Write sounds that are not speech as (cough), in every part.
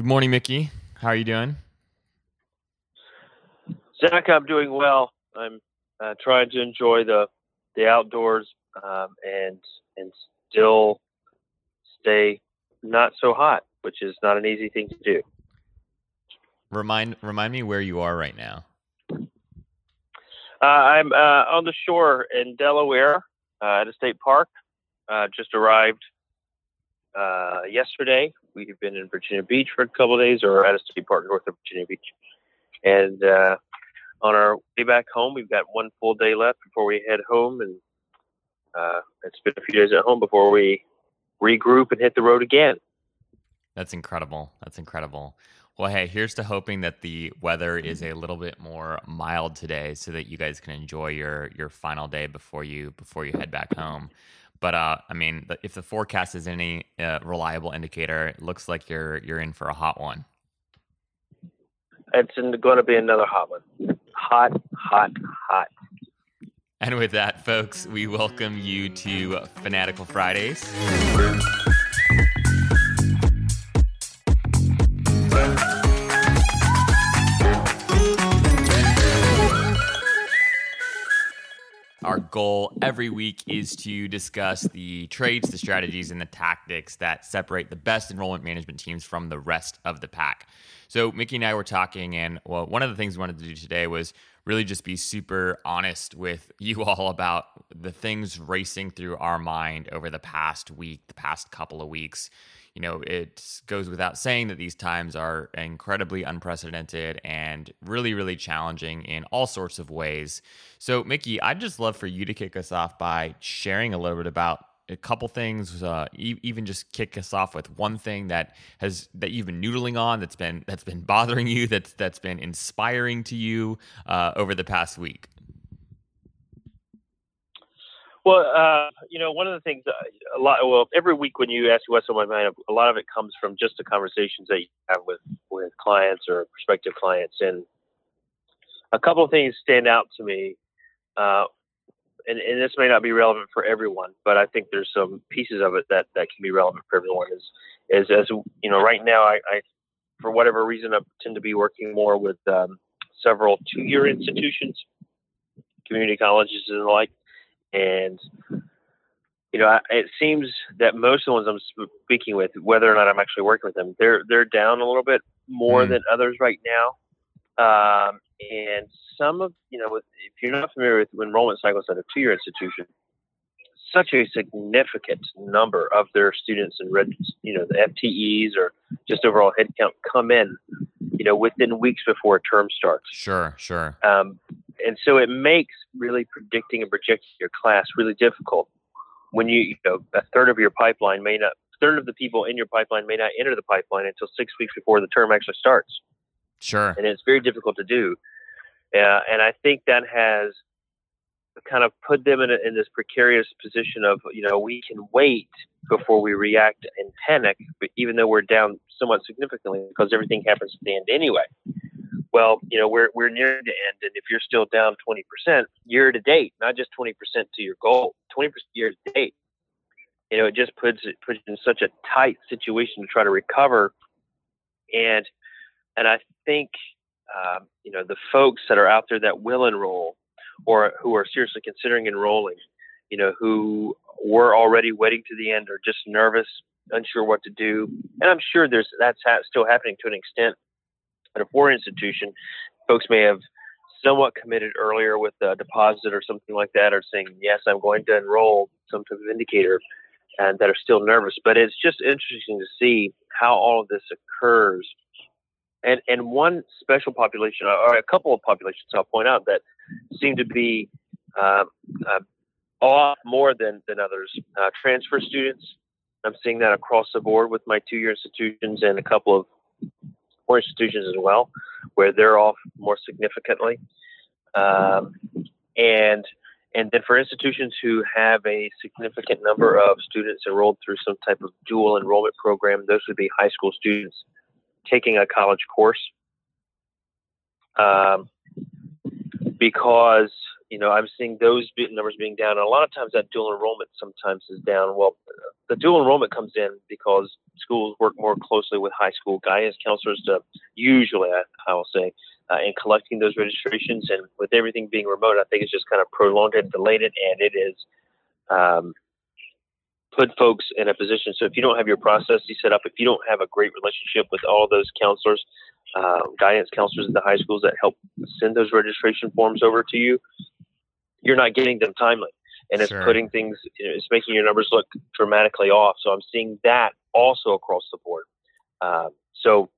Good morning, Mickey. How are you doing? Zach, I'm doing well. I'm uh, trying to enjoy the the outdoors um, and and still stay not so hot, which is not an easy thing to do. Remind remind me where you are right now. Uh, I'm uh, on the shore in Delaware uh, at a state park. Uh, just arrived uh, yesterday. We've been in Virginia Beach for a couple days, or at a state park north of Virginia Beach. And uh, on our way back home, we've got one full day left before we head home, and it's been a few days at home before we regroup and hit the road again. That's incredible. That's incredible. Well, hey, here's to hoping that the weather is a little bit more mild today, so that you guys can enjoy your your final day before you before you head back home. But uh, I mean, if the forecast is any uh, reliable indicator, it looks like you're you're in for a hot one. It's going to be another hot one. Hot, hot, hot. And with that, folks, we welcome you to Fanatical Fridays. Goal every week is to discuss the traits, the strategies, and the tactics that separate the best enrollment management teams from the rest of the pack. So, Mickey and I were talking, and well, one of the things we wanted to do today was really just be super honest with (laughs) you all about the things racing through our mind over the past week, the past couple of weeks you know, it goes without saying that these times are incredibly unprecedented and really, really challenging in all sorts of ways. So, Mickey, I'd just love for you to kick us off by sharing a little bit about a couple things uh, e- even just kick us off with one thing that has that you've been noodling on that's been that's been (laughs) bothering you that's that's been inspiring to you uh, over the past week well, uh, you know, one of the things, uh, a lot. Well, every week when you ask what's on my mind, a lot of it comes from just the conversations that you have with with clients or prospective clients, and a couple of things stand out to me. Uh, and, and this may not be relevant for everyone, but I think there's some pieces of it that, that can be relevant for everyone. Is is as you know, right now, I, I for whatever reason, I tend to be working more with um, several two-year institutions, community colleges and the like and you know, it seems that most of the ones I'm speaking with, whether or not I'm actually working with them, they're they're down a little bit more mm. than others right now. Um, and some of you know, if you're not familiar with enrollment cycles at a two-year institution, such a significant number of their students and you know the FTEs or just overall headcount come in, you know, within weeks before a term starts. Sure, sure. Um, and so it makes really predicting and projecting your class really difficult. When you, you know a third of your pipeline may not third of the people in your pipeline may not enter the pipeline until six weeks before the term actually starts. Sure. And it's very difficult to do. Uh, and i think that has kind of put them in, a, in this precarious position of you know we can wait before we react and panic but even though we're down somewhat significantly because everything happens at the end anyway well, you know, we're we're near the end, and if you're still down 20% year to date, not just 20% to your goal, 20% year to date, you know, it just puts it puts in such a tight situation to try to recover. And and I think um, you know the folks that are out there that will enroll or who are seriously considering enrolling, you know, who were already waiting to the end or just nervous, unsure what to do, and I'm sure there's that's ha- still happening to an extent at a foreign institution, folks may have somewhat committed earlier with a deposit or something like that, or saying, yes, I'm going to enroll some type of indicator, and that are still nervous. But it's just interesting to see how all of this occurs. And, and one special population, or a couple of populations, I'll point out, that seem to be uh, uh, off more than, than others. Uh, transfer students, I'm seeing that across the board with my two year institutions and a couple of more institutions as well, where they're off more significantly. Um, and and then for institutions who have a significant number of students enrolled through some type of dual enrollment program, those would be high school students taking a college course. Um, because you know, I'm seeing those numbers being down. And a lot of times that dual enrollment sometimes is down. Well, the dual enrollment comes in because schools work more closely with high school guidance counselors to usually, I, I will say, uh, in collecting those registrations. And with everything being remote, I think it's just kind of prolonged it, delayed it, and it is um, put folks in a position. So if you don't have your processes set up, if you don't have a great relationship with all those counselors, uh, guidance counselors at the high schools that help send those registration forms over to you, you're not getting them timely. And it's sure. putting things, you know, it's making your numbers look dramatically off. So I'm seeing that also across the board. Uh, so,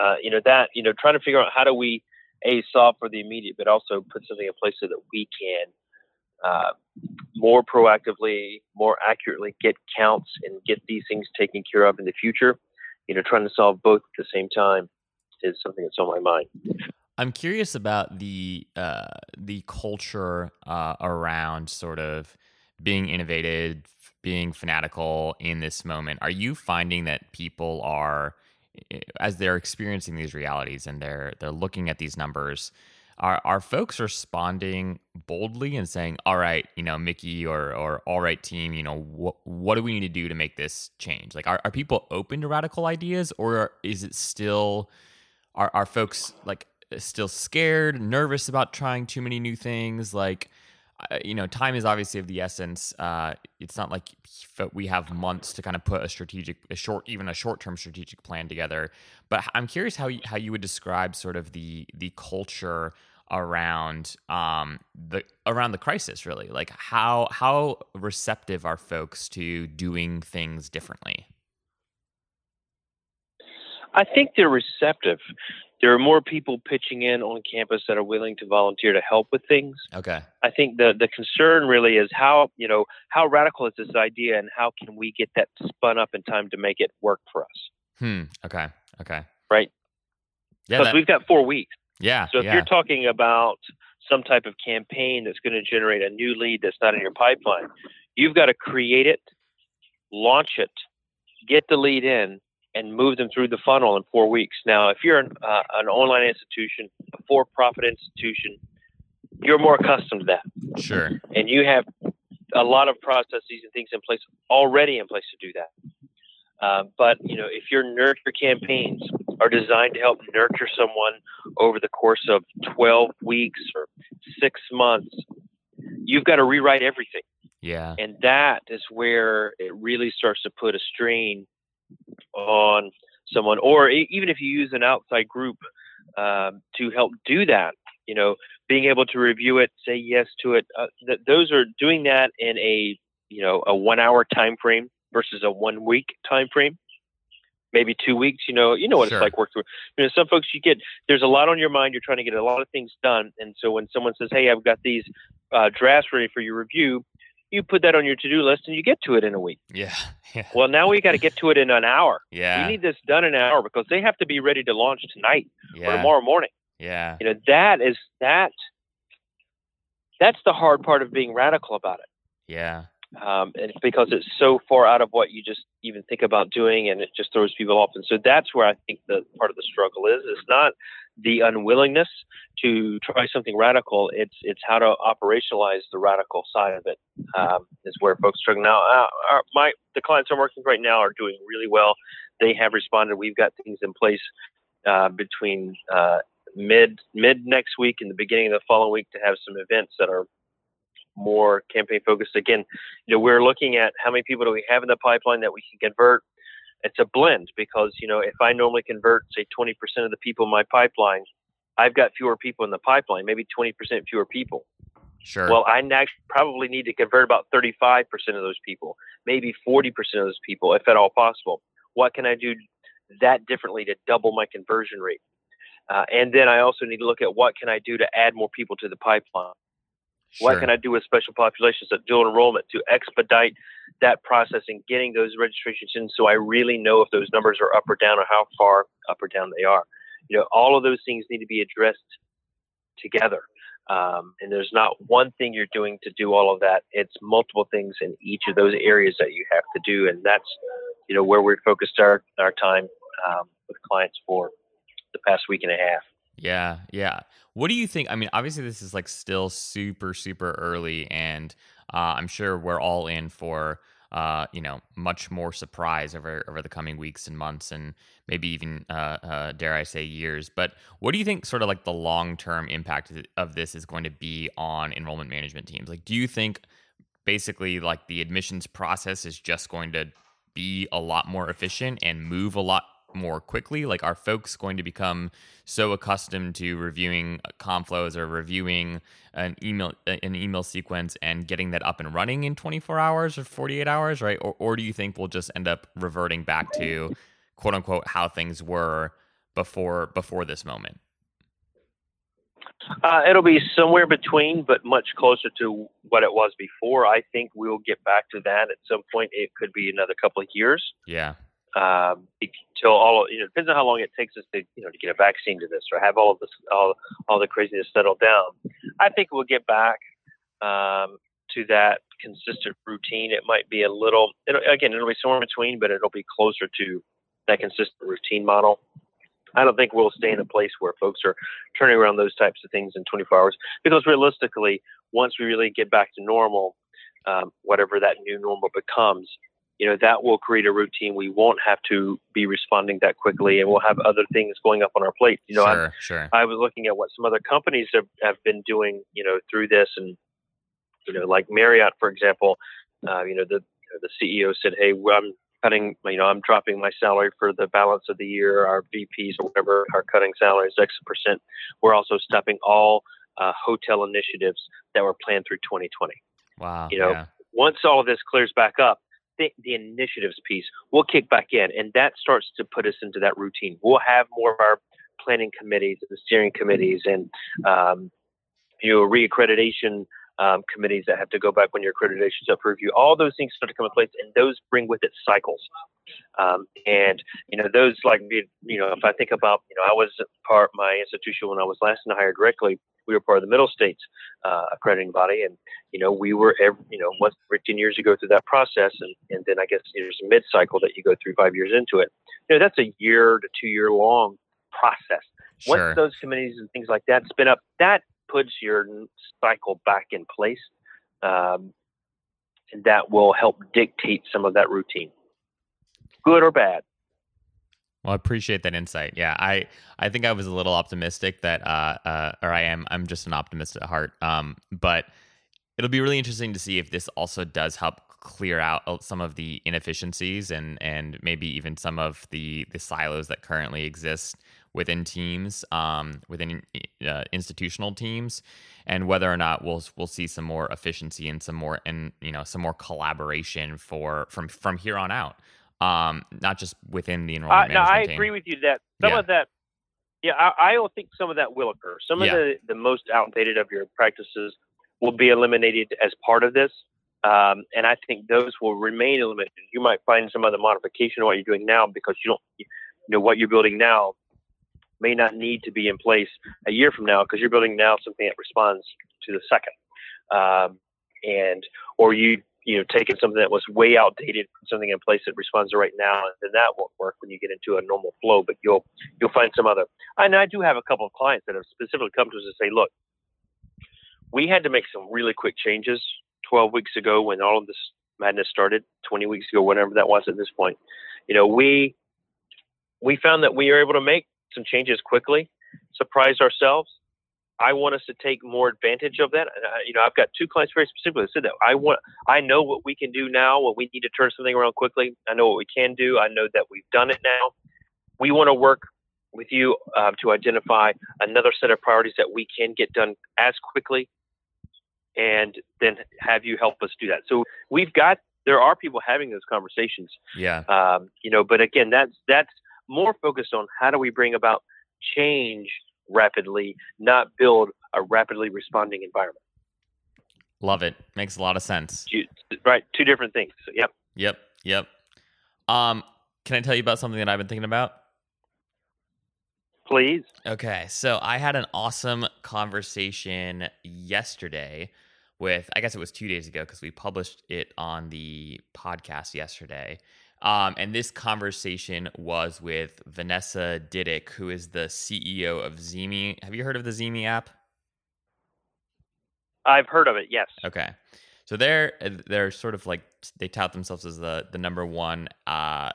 uh, you know, that, you know, trying to figure out how do we, A, solve for the immediate, but also put something in place so that we can uh, more proactively, more accurately get counts and get these things taken care of in the future. You know, trying to solve both at the same time is something that's on my mind. I'm curious about the uh, the culture uh, around sort of being innovative, being fanatical in this moment. Are you finding that people are, as they're experiencing these realities and they're they're looking at these numbers, are are folks responding boldly and saying, "All right, you know, Mickey or or all right, team, you know, what what do we need to do to make this change?" Like, are are people open to radical ideas, or is it still are are folks like still scared, nervous about trying too many new things. Like, uh, you know, time is obviously of the essence. Uh, it's not like we have months to kind of put a strategic, a short, even a short-term strategic plan together. But I'm curious how you, how you would describe sort of the the culture around um, the around the crisis. Really, like how how receptive are folks to doing things differently? I think they're receptive there are more people pitching in on campus that are willing to volunteer to help with things. Okay. I think the the concern really is how you know how radical is this idea, and how can we get that spun up in time to make it work for us. Hmm. Okay. Okay. Right. Yeah. Because that... we've got four weeks. Yeah. So if yeah. you're talking about some type of campaign that's going to generate a new lead that's not in your pipeline, you've got to create it, launch it, get the lead in, and move them through the funnel in four weeks. Now, if you're an, uh, an online institution, a for-profit institution, you're more accustomed to that. Sure. And you have a lot of processes and things in place already in place to do that. Uh, but you know, if your nurture campaigns are designed to help nurture someone over the course of 12 weeks or six months, you've got to rewrite everything. Yeah. And that is where it really starts to put a strain on someone, or even if you use an outside group um, to help do that, you know, being able to review it, say yes to it. Uh, th- those are doing that in a you know a one hour time frame versus a one week time frame maybe two weeks. You know, you know what sure. it's like working. You know, some folks you get there's a lot on your mind. You're trying to get a lot of things done, and so when someone says, "Hey, I've got these uh, drafts ready for your review," you put that on your to-do list and you get to it in a week. Yeah. (laughs) yeah. Well, now we got to get to it in an hour. Yeah. We need this done in an hour because they have to be ready to launch tonight yeah. or tomorrow morning. Yeah. You know, that is that that's the hard part of being radical about it. Yeah. Um, and because it's so far out of what you just even think about doing and it just throws people off. And so that's where I think the part of the struggle is. It's not the unwillingness to try something radical. It's it's how to operationalize the radical side of it um, is where folks struggle. Now, uh, our, my the clients I'm working with right now are doing really well. They have responded. We've got things in place uh, between uh, mid mid next week and the beginning of the following week to have some events that are more campaign focused. Again, you know, we're looking at how many people do we have in the pipeline that we can convert it's a blend because you know if I normally convert say 20% of the people in my pipeline, I've got fewer people in the pipeline, maybe 20% fewer people. Sure. Well, I probably need to convert about 35% of those people, maybe 40% of those people, if at all possible. What can I do that differently to double my conversion rate? Uh, and then I also need to look at what can I do to add more people to the pipeline. Sure. What can I do with special populations at dual enrollment to expedite that process and getting those registrations in so I really know if those numbers are up or down or how far up or down they are? You know, all of those things need to be addressed together. Um, and there's not one thing you're doing to do all of that. It's multiple things in each of those areas that you have to do. And that's, you know, where we're focused our, our time um, with clients for the past week and a half. Yeah, yeah. What do you think? I mean, obviously, this is like still super, super early, and uh, I'm sure we're all in for uh, you know much more surprise over over the coming weeks and months, and maybe even uh, uh, dare I say years. But what do you think, sort of like the long term impact of this is going to be on enrollment management teams? Like, do you think basically like the admissions process is just going to be a lot more efficient and move a lot more quickly? Like, are folks going to become so accustomed to reviewing com flows or reviewing an email an email sequence and getting that up and running in 24 hours or 48 hours, right? Or, or do you think we'll just end up reverting back to quote unquote how things were before before this moment? Uh, it'll be somewhere between, but much closer to what it was before. I think we'll get back to that at some point. It could be another couple of years. Yeah um, until all you know depends on how long it takes us to you know to get a vaccine to this or have all of this all all the craziness settle down. I think we'll get back um, to that consistent routine. It might be a little it'll, again it'll be somewhere in between, but it'll be closer to that consistent routine model. I don't think we'll stay in a place where folks are turning around those types of things in 24 hours because realistically, once we really get back to normal, um, whatever that new normal becomes, you know, that will create a routine. We won't have to be responding that quickly and we'll have other things going up on our plate. You know, sure, sure. I was looking at what some other companies have, have been doing, you know, through this and, you know, like Marriott, for example, uh, you know, the, the CEO said, Hey, I'm cutting, you know, I'm dropping my salary for the balance of the year. Our VPs or whatever are cutting salaries X percent. We're also stopping all uh, hotel initiatives that were planned through 2020. Wow. You know, yeah. once all of this clears back up, the, the initiatives piece will kick back in, and that starts to put us into that routine. We'll have more of our planning committees and steering committees and um, you know reaccreditation um, committees that have to go back when your accreditation's up for review. All those things start to come in place, and those bring with it cycles. Um, and you know those like you know if I think about you know I was part my institution when I was last in hire directly we were part of the Middle States uh, accrediting body, and you know we were every, you know once every ten years you go through that process, and and then I guess there's a mid cycle that you go through five years into it. You know that's a year to two year long process. Sure. Once those committees and things like that spin up, that puts your cycle back in place, um, and that will help dictate some of that routine, good or bad. Well, I appreciate that insight. Yeah, I I think I was a little optimistic that, uh, uh, or I am. I'm just an optimist at heart. Um, but it'll be really interesting to see if this also does help clear out uh, some of the inefficiencies and and maybe even some of the the silos that currently exist within teams, um, within uh, institutional teams, and whether or not we'll we'll see some more efficiency and some more and you know some more collaboration for from from here on out um, not just within the enrollment uh, no, I team. agree with you that some Yeah. of that, yeah, I, I think some of that will occur. Some Yeah. of the, the most outdated of your practices will be eliminated as part of this. Um, and I think those will remain eliminated. You might find some other modification of what you're doing now because you don't, you know, what you're building now may not need to be in place a year from now because you're building now something that responds to the second. Um, and, or you you know, taking something that was way outdated, something in place that responds to right now, and then that won't work when you get into a normal flow. But you'll you'll find some other. And I do have a couple of clients that have specifically come to us and say, look, we had to make some really quick changes 12 weeks ago when all of this madness started, 20 weeks ago, whatever that was at this point. You know, we we found that we were able to make some changes quickly, surprise ourselves, I want us to take more advantage of that. And you know, I've got two clients very specifically that said that I want, I know what we can do now. When we need to turn something around quickly, I know what we can do. I know that we've done it now. We want to work with you uh, to identify another set of priorities that we can get done as quickly, and then have you help us do that. So we've got there are people having those conversations. Yeah. Um, you know, but again, that's that's more focused on how do we bring about change rapidly, not build a rapidly responding environment. Love it. Makes a lot of sense. Right, two different things. So, yep. Yep. Yep. Um, can I tell you about something that I've been thinking about? Please. Okay, so I had an awesome conversation yesterday with, I guess it was two days ago because we published it on the podcast yesterday. Um, and this conversation was with Vanessa Didick, who is the CEO of ZeeMee. Have you heard of the ZeeMee app? I've heard of it. Yes. Okay. So they're they're sort of like they tout themselves as the the number one uh,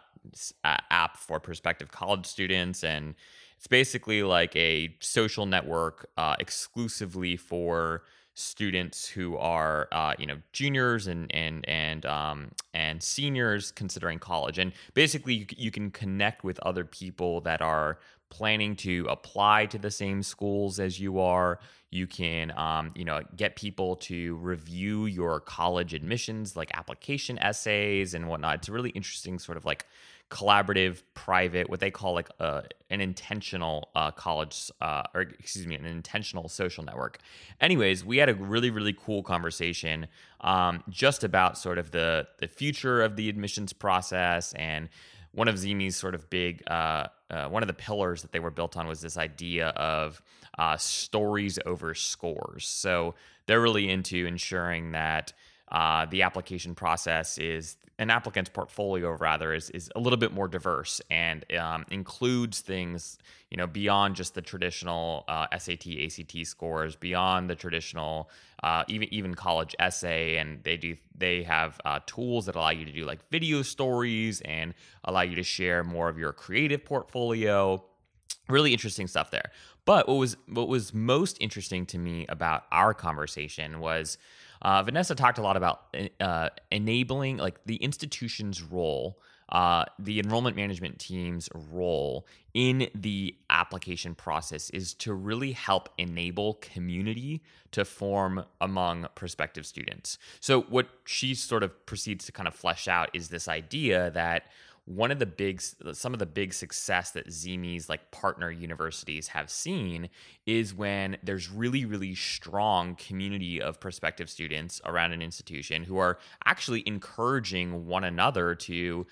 app for prospective college students, and it's basically like a social network uh, exclusively for students who are uh, you know juniors and and and um, and seniors considering college. And basically you, you can connect with other people that are planning to apply to the same schools as you are you can um, you know get people to review your college admissions like application essays and whatnot it's a really interesting sort of like collaborative, private, what they call like a, uh, an intentional uh, college, uh, or excuse me, an intentional social network. Anyways, we had a really, really cool conversation um, just about sort of the the future of the admissions process and one of ZeeMee's sort of big, uh, uh, one of the pillars that they were built on was this idea of uh, stories over scores. So they're really into ensuring that uh, the application process is an applicant's portfolio rather is is a little bit more diverse and um, includes things you know beyond just the traditional uh, SAT ACT scores beyond the traditional uh, even even college essay and they do they have uh, tools that allow you to do like video stories and allow you to share more of your creative portfolio really interesting stuff there but what was what was most interesting to me about our conversation was uh, Vanessa talked a lot about uh, enabling, like the institution's role, uh, the enrollment management team's role in the application process is to really help enable community to form among prospective students. So, what she sort of proceeds to kind of flesh out is this idea that one of the big some of the big success that ZeeMee's like partner universities have seen is when there's really really strong community of prospective students around an institution who are actually encouraging one another to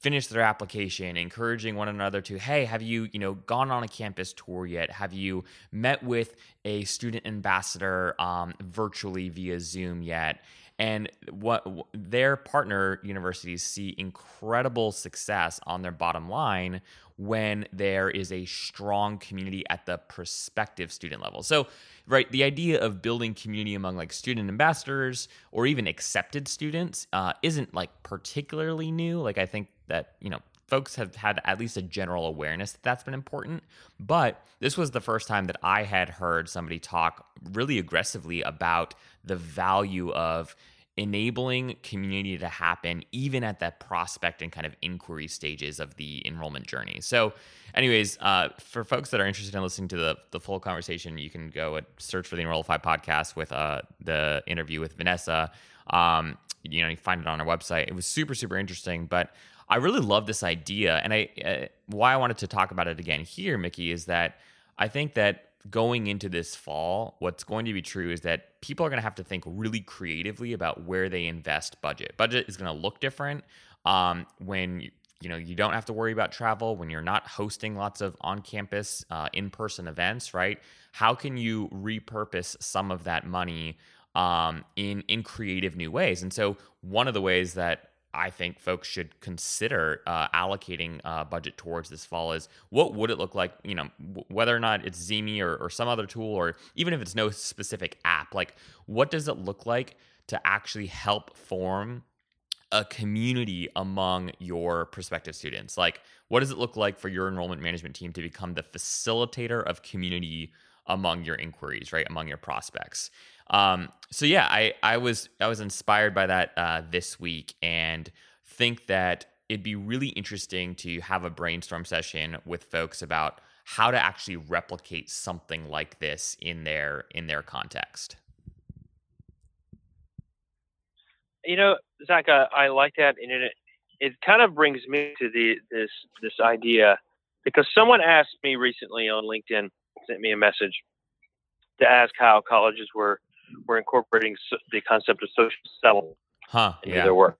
finish their application encouraging one another to hey have you you know gone on a campus tour yet? Have you met with a student ambassador um, virtually via zoom yet and what their partner universities see incredible success on their bottom line when there is a strong community at the prospective student level. So, right, the idea of building community among like student ambassadors or even accepted students uh, isn't like particularly new. Like, I think that, you know, folks have had at least a general awareness that that's been important. But this was the first time that I had heard somebody talk really aggressively about the value of enabling community to happen even at that prospect and kind of inquiry stages of the enrollment journey. So, anyways, uh, for folks that are interested in listening to the, the full conversation, you can go and search for the Enrollify podcast with uh, the interview with Vanessa. Um, you know, you find it on our website. It was super, super interesting, but I really love this idea. And I, uh, why I wanted to talk about it again here, Mickey, is that I think that going into this fall, what's going to be true is that people are going to have to think really creatively about where they invest budget. Budget is going to look different um, when you, know you don't have to worry about travel when you're not hosting lots of on-campus uh, in-person events, right? How can you repurpose some of that money um, in in creative new ways? And so one of the ways that I think folks should consider uh, allocating uh, budget towards this fall is what would it look like, you know, w- whether or not it's ZeeMee or, or some other tool, or even if it's no specific app, like what does it look like to actually help form a community among your prospective students? Like, what does it look like for your enrollment management team to become the facilitator of community among your inquiries, right? Among your prospects. Um, so yeah, I I was I was inspired by that uh, this week and think that it'd be really interesting to have a brainstorm session with folks about how to actually replicate something like this in their in their context. You know, Zach, I, I like that, and it it kind of brings me to the this this idea because someone asked me recently on LinkedIn, sent me a message to ask how colleges were were incorporating the concept of social settlement huh, into yeah. their work.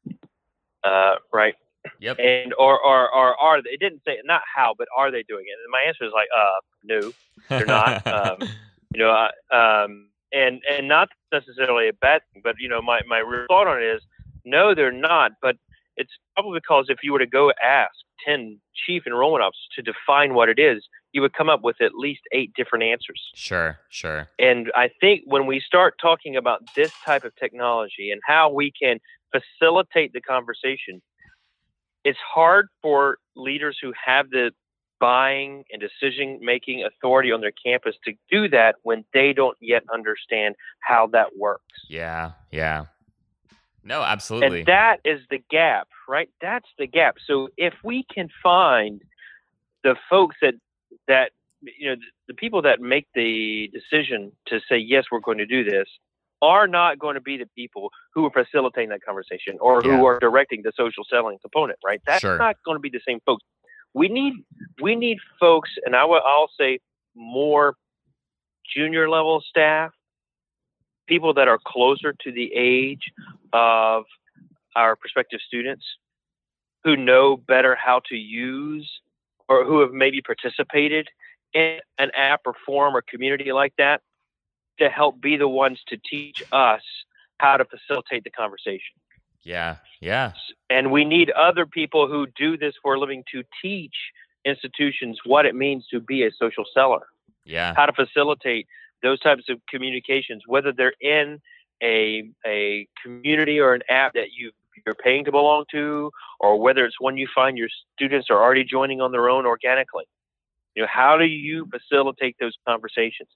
Uh, right. Yep. And or or or are they? It didn't say not how, but are they doing it? And my answer is like, uh, no, they're not. (laughs) um, you know, uh, um, and and not necessarily a bad thing, but you know, my my real thought on it is, no, they're not. But it's probably because if you were to go ask 10 chief enrollment officers to define what it is, you would come up with at least eight different answers. Sure, sure. And I think when we start talking about this type of technology and how we can facilitate the conversation, it's hard for leaders who have the buying and decision making authority on their campus to do that when they don't yet understand how that works. Yeah, yeah. No, absolutely. And that is the gap, right? That's the gap. So if we can find the folks that that you know the, the people that make the decision to say yes, we're going to do this are not going to be the people who are facilitating that conversation or Yeah. who are directing the social selling component, right? That's Sure. not going to be the same folks. We need we need folks, and I will I'll say more junior level staff, people that are closer to the age of our prospective students, who know better how to use or who have maybe participated in an app or forum or community like that to help be the ones to teach us how to facilitate the conversation. yeah, yeah. And we need other people who do this for a living to teach institutions what it means to be a social seller, Yeah. how to facilitate those types of communications, whether they're in a, a community or an app that you you're paying to belong to, or whether it's one you find your students are already joining on their own organically. You know, how do you facilitate those conversations?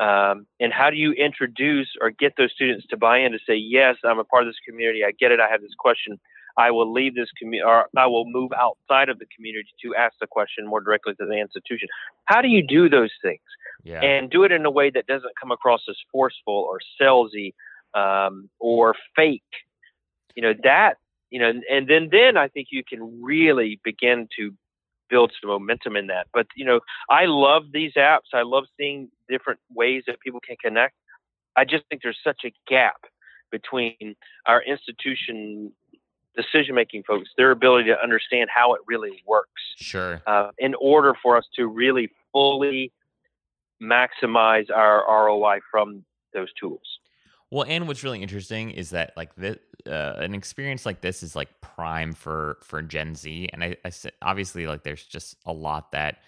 Um, and how do you introduce or get those students to buy in to say, yes, I'm a part of this community. I get it. I have this question. I will leave this community or I will move outside of the community to ask the question more directly to the institution. How do you do those things? Yeah. and do it in a way that doesn't come across as forceful or salesy um, or fake. You know that you know, and then then I think you can really begin to build some momentum in that. But you know, I love these apps. I love seeing different ways that people can connect. I just think there's such a gap between our institution decision making folks, their ability to understand how it really works sure. uh, in order for us to really fully maximize our ROI from those tools. Well, and what's really interesting is that like this, uh, an experience like this is like prime for for Gen Z, and I, I obviously like there's just a lot that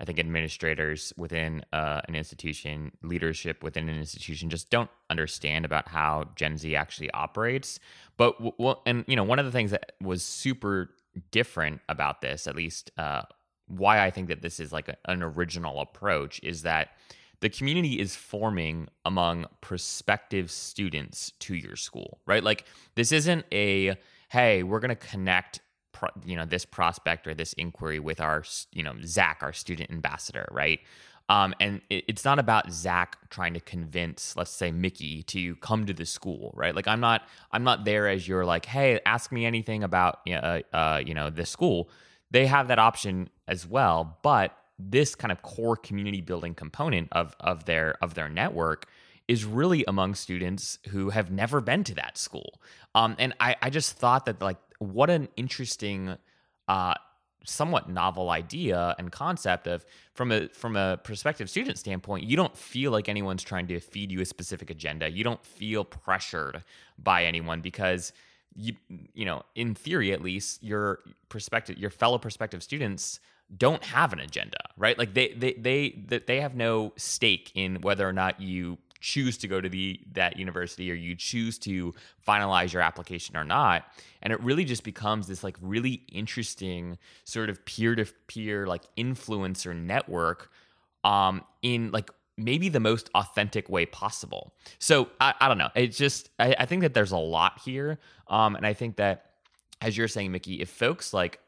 I think administrators within uh, an institution, leadership within an institution, just don't understand about how Gen Z actually operates. But well, and you know, one of the things that was super different about this, at least uh, why I think that this is like an original approach, is that the community is forming among prospective students to your school, right? Like this isn't a hey, we're going to connect you know this prospect or this inquiry with our you know Zach, our student ambassador, right? Um, and it, it's not about Zach trying to convince, let's say, Mickey to come to the school, right? Like I'm not, I'm not there as you're like, hey, ask me anything about, uh, uh, you know, this school. They have that option as well, but this kind of core community building component of of their of their network is really among students who have never been to that school. Um, and I, I just thought that like what an interesting uh, somewhat novel idea and concept of from a from a prospective student standpoint you don't feel like anyone's trying to feed you a specific agenda you don't feel pressured by anyone because you you know in theory at least your prospective your fellow prospective students don't have an agenda right? Like they they they they have no stake in whether or not you choose to go to the that university or you choose to finalize your application or not. And it really just becomes this like really interesting sort of peer-to-peer like influencer network um in like maybe the most authentic way possible. So i, I don't know. It's just I, I think that there's a lot here um and i think that as you're saying mickey if folks like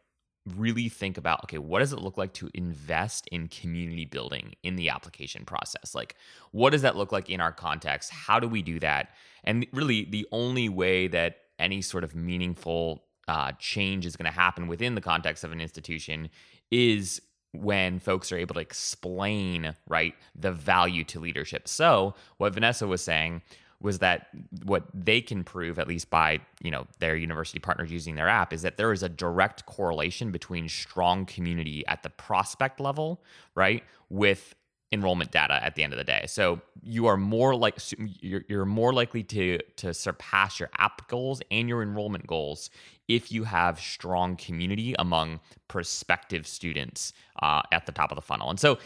really think about okay what does it look like to invest in community building in the application process? Like what does that look like in our context? How do we do that? And really the only way that any sort of meaningful uh, change is going to happen within the context of an institution is when folks are able to explain right the value to leadership. So what vanessa was saying was that what they can prove at least by you know their university partners using their app is that there is a direct correlation between strong community at the prospect level right with enrollment data at the end of the day. So you are more like you're, you're more likely to to surpass your app goals and your enrollment goals if you have strong community among prospective students uh, at the top of the funnel. And so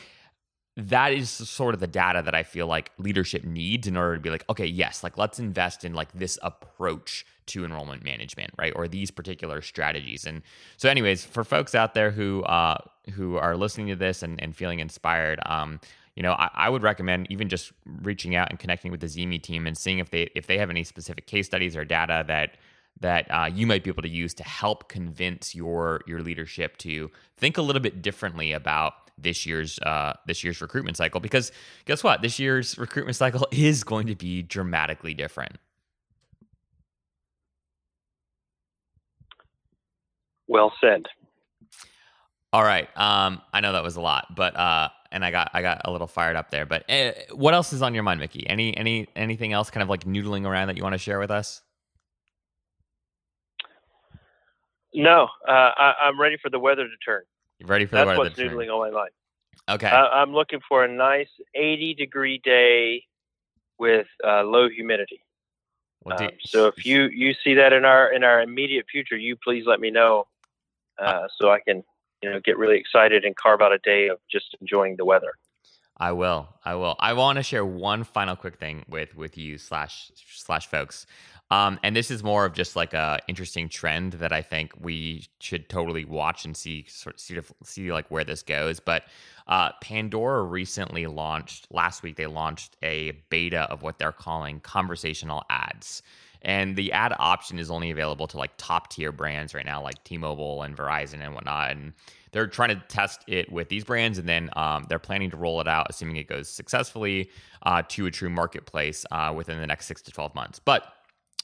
that is sort of the data that I feel like leadership needs in order to be like, okay, yes, like let's invest in like this approach to enrollment management, right? Or these particular strategies. And so, anyways, for folks out there who uh, who are listening to this and, and feeling inspired, um, you know, I, I, would recommend even just reaching out and connecting with the ZeeMee team and seeing if they if they have any specific case studies or data that that uh, you might be able to use to help convince your your leadership to think a little bit differently about this year's uh, this year's recruitment cycle because guess what? This year's recruitment cycle (laughs) is going to be dramatically different. Well said. All right um, i know that was a lot but uh, and i got i got a little fired up there but uh, what else is on your mind mickey any any anything else kind of like noodling around that you want to share with us? No, uh, I, am ready for the weather to turn. Ready for That's the what's noodling all my life. Okay. I'm looking for a nice 80 degree day with uh, low humidity. Well, um, so if you you see that in our in our immediate future, you please let me know, uh, uh, so I can you know get really excited and carve out a day of just enjoying the weather. I will. I will. I want to share one final quick thing with with you slash slash folks. Um, and this is more of just like a interesting trend that I think we should totally watch and see sort of see, see like where this goes. But uh, Pandora recently launched last week. They launched a beta of what they're calling conversational ads. And the ad option is only available to like top tier brands right now, like T-Mobile and Verizon and whatnot. And they're trying to test it with these brands, and then um, they're planning to roll it out, assuming it goes successfully, uh, to a true marketplace uh, within the next six to twelve months. But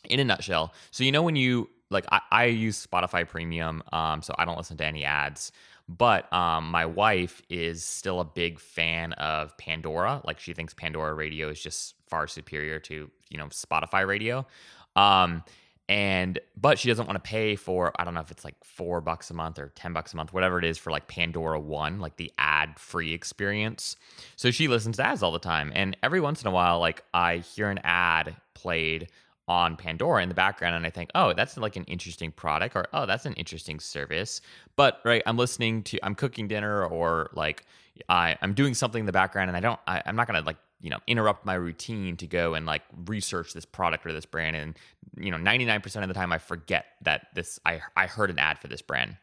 in a nutshell, so you know when you like I, I use Spotify Premium, um, so I don't listen to any ads. But um, my wife is still a big fan of Pandora. Like she thinks Pandora Radio is just far superior to you know Spotify Radio. Um, and but she doesn't want to pay for I don't know if it's like four bucks a month or ten bucks a month, whatever it is for like Pandora One, like the ad free experience. So she listens to ads all the time, and every once in a while, like I hear an ad played on Pandora in the background and I think, oh, that's like an interesting product or oh, that's an interesting service. But right, I'm listening to I'm cooking dinner or like I, I'm doing something in the background and I don't I, I'm not gonna like, you know, interrupt my routine to go and like research this product or this brand. And, you know, 99% of the time I forget that this I I heard an ad for this brand.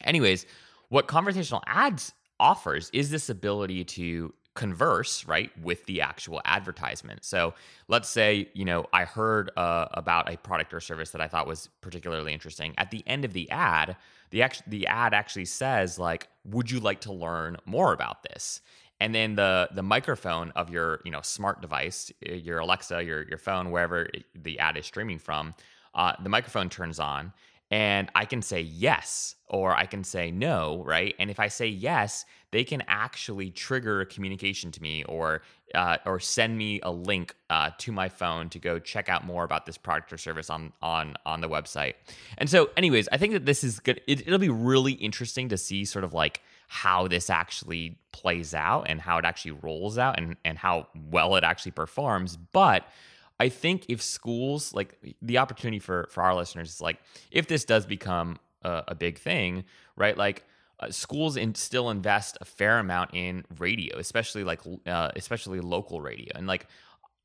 Anyways, what conversational ads offers is this ability to converse right with the actual advertisement. So let's say you know i heard uh, about a product or service that i thought was particularly interesting. At the end of the ad the act- the ad actually says like would you like to learn more about this? And then the the microphone of your you know smart device your alexa your your phone wherever the ad is streaming from uh, the microphone turns on and I can say yes or I can say no, right? And if I say yes, they can actually trigger a communication to me or uh, or send me a link uh, to my phone to go check out more about this product or service on on on the website. And so, anyways, I think that this is good. It, it'll be really interesting to see sort of like how this actually plays out and how it actually rolls out and and how well it actually performs, but I think if schools like the opportunity for for our listeners is like if this does become a, a big thing, right? Like uh, schools in, still invest a fair amount in radio, especially like uh, especially local radio, and like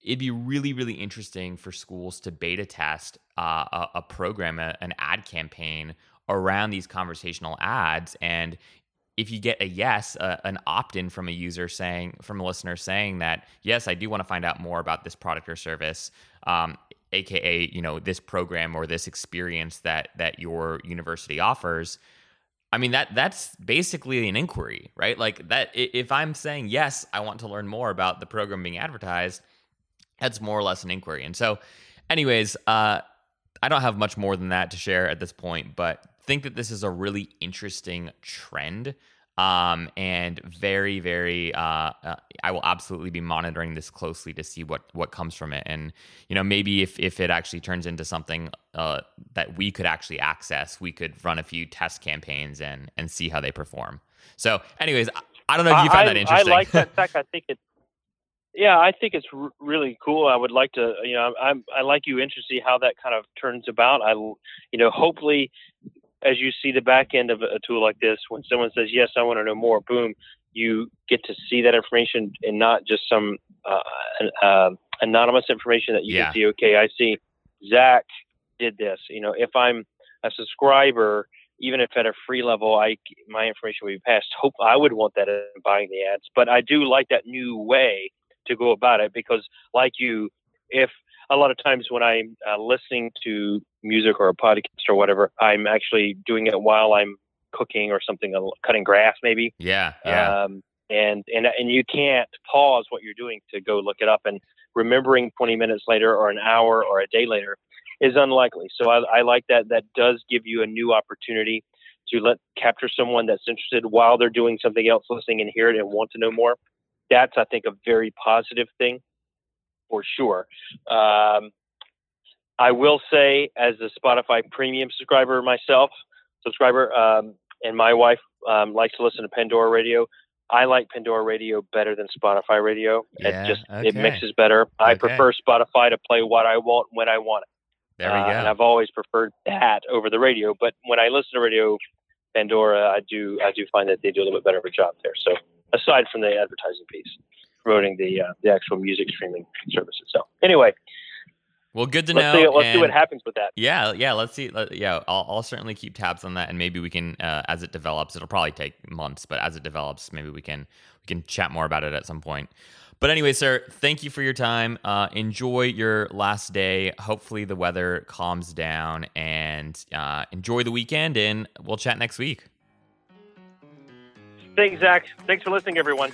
it'd be really really interesting for schools to beta test uh, a, a, program, a, an ad campaign around these conversational ads, and if you get a yes, uh, an opt in from a user saying, from a listener saying that, yes, I do want to find out more about this product or service, um, aka, you know, this program or this experience that that your university offers. I mean that that's basically an inquiry, right? Like that if I'm saying yes, I want to learn more about the program being advertised, that's more or less an inquiry. And so, anyways, uh, I don't have much more than that to share at this point, but think that this is a really interesting trend um, and very, very. Uh, uh, I will absolutely be monitoring this closely to see what what comes from it, and you know maybe if if it actually turns into something uh, that we could actually access, we could run a few test campaigns and and see how they perform. So, anyways, I don't know if you find I, that interesting. I like that (laughs) fact. I think it. Yeah, I think it's r- really cool. I would like to, you know, I'm I like you interested to see how that kind of turns about. I, you know, hopefully, as you see the back end of a tool like this, when someone says yes, I want to know more, boom, you get to see that information and not just some uh, uh, anonymous information that you Yeah. can see. Okay, I see Zach did this. You know, if I'm a subscriber, even if at a free level, I my information would be passed. Hope I would want that in buying the ads, but I do like that new way to go about it because, like you, if a lot of times when I'm uh, listening to music or a podcast or whatever, I'm actually doing it while I'm cooking or something, uh, cutting grass maybe. yeah, yeah, Um, and and and you can't pause what you're doing to go look it up. And remembering 20 minutes later or an hour or a day later is unlikely. So I, I like that. That does give you a new opportunity to let capture someone that's interested while they're doing something else, listening and hear it and want to know more. That's I think a very positive thing for sure. Um, I will say, as a Spotify Premium subscriber myself, subscriber, um, and my wife um, likes to listen to Pandora Radio. I like Pandora Radio better than Spotify Radio. Yeah, it just okay. it mixes better. I Okay. prefer Spotify to play what I want when I want it. there we Uh, go. and I've always preferred that over the radio. But when I listen to radio Pandora, I do I do find that they do a little bit better of a job there. So aside from the advertising piece, promoting the uh, the actual music streaming service So Anyway, well, good to let's know. see let's see what happens with that. Yeah, yeah. Let's see. Let, yeah, I'll, I'll certainly keep tabs on that, and maybe we can, uh, as it develops, it'll probably take months, but as it develops, maybe we can we can chat more about it at some point. But anyway, sir, thank you for your time. Uh, enjoy your last day. Hopefully, the weather calms down, and uh, enjoy the weekend. And we'll chat next week. Thanks, Zach. Thanks for listening, everyone.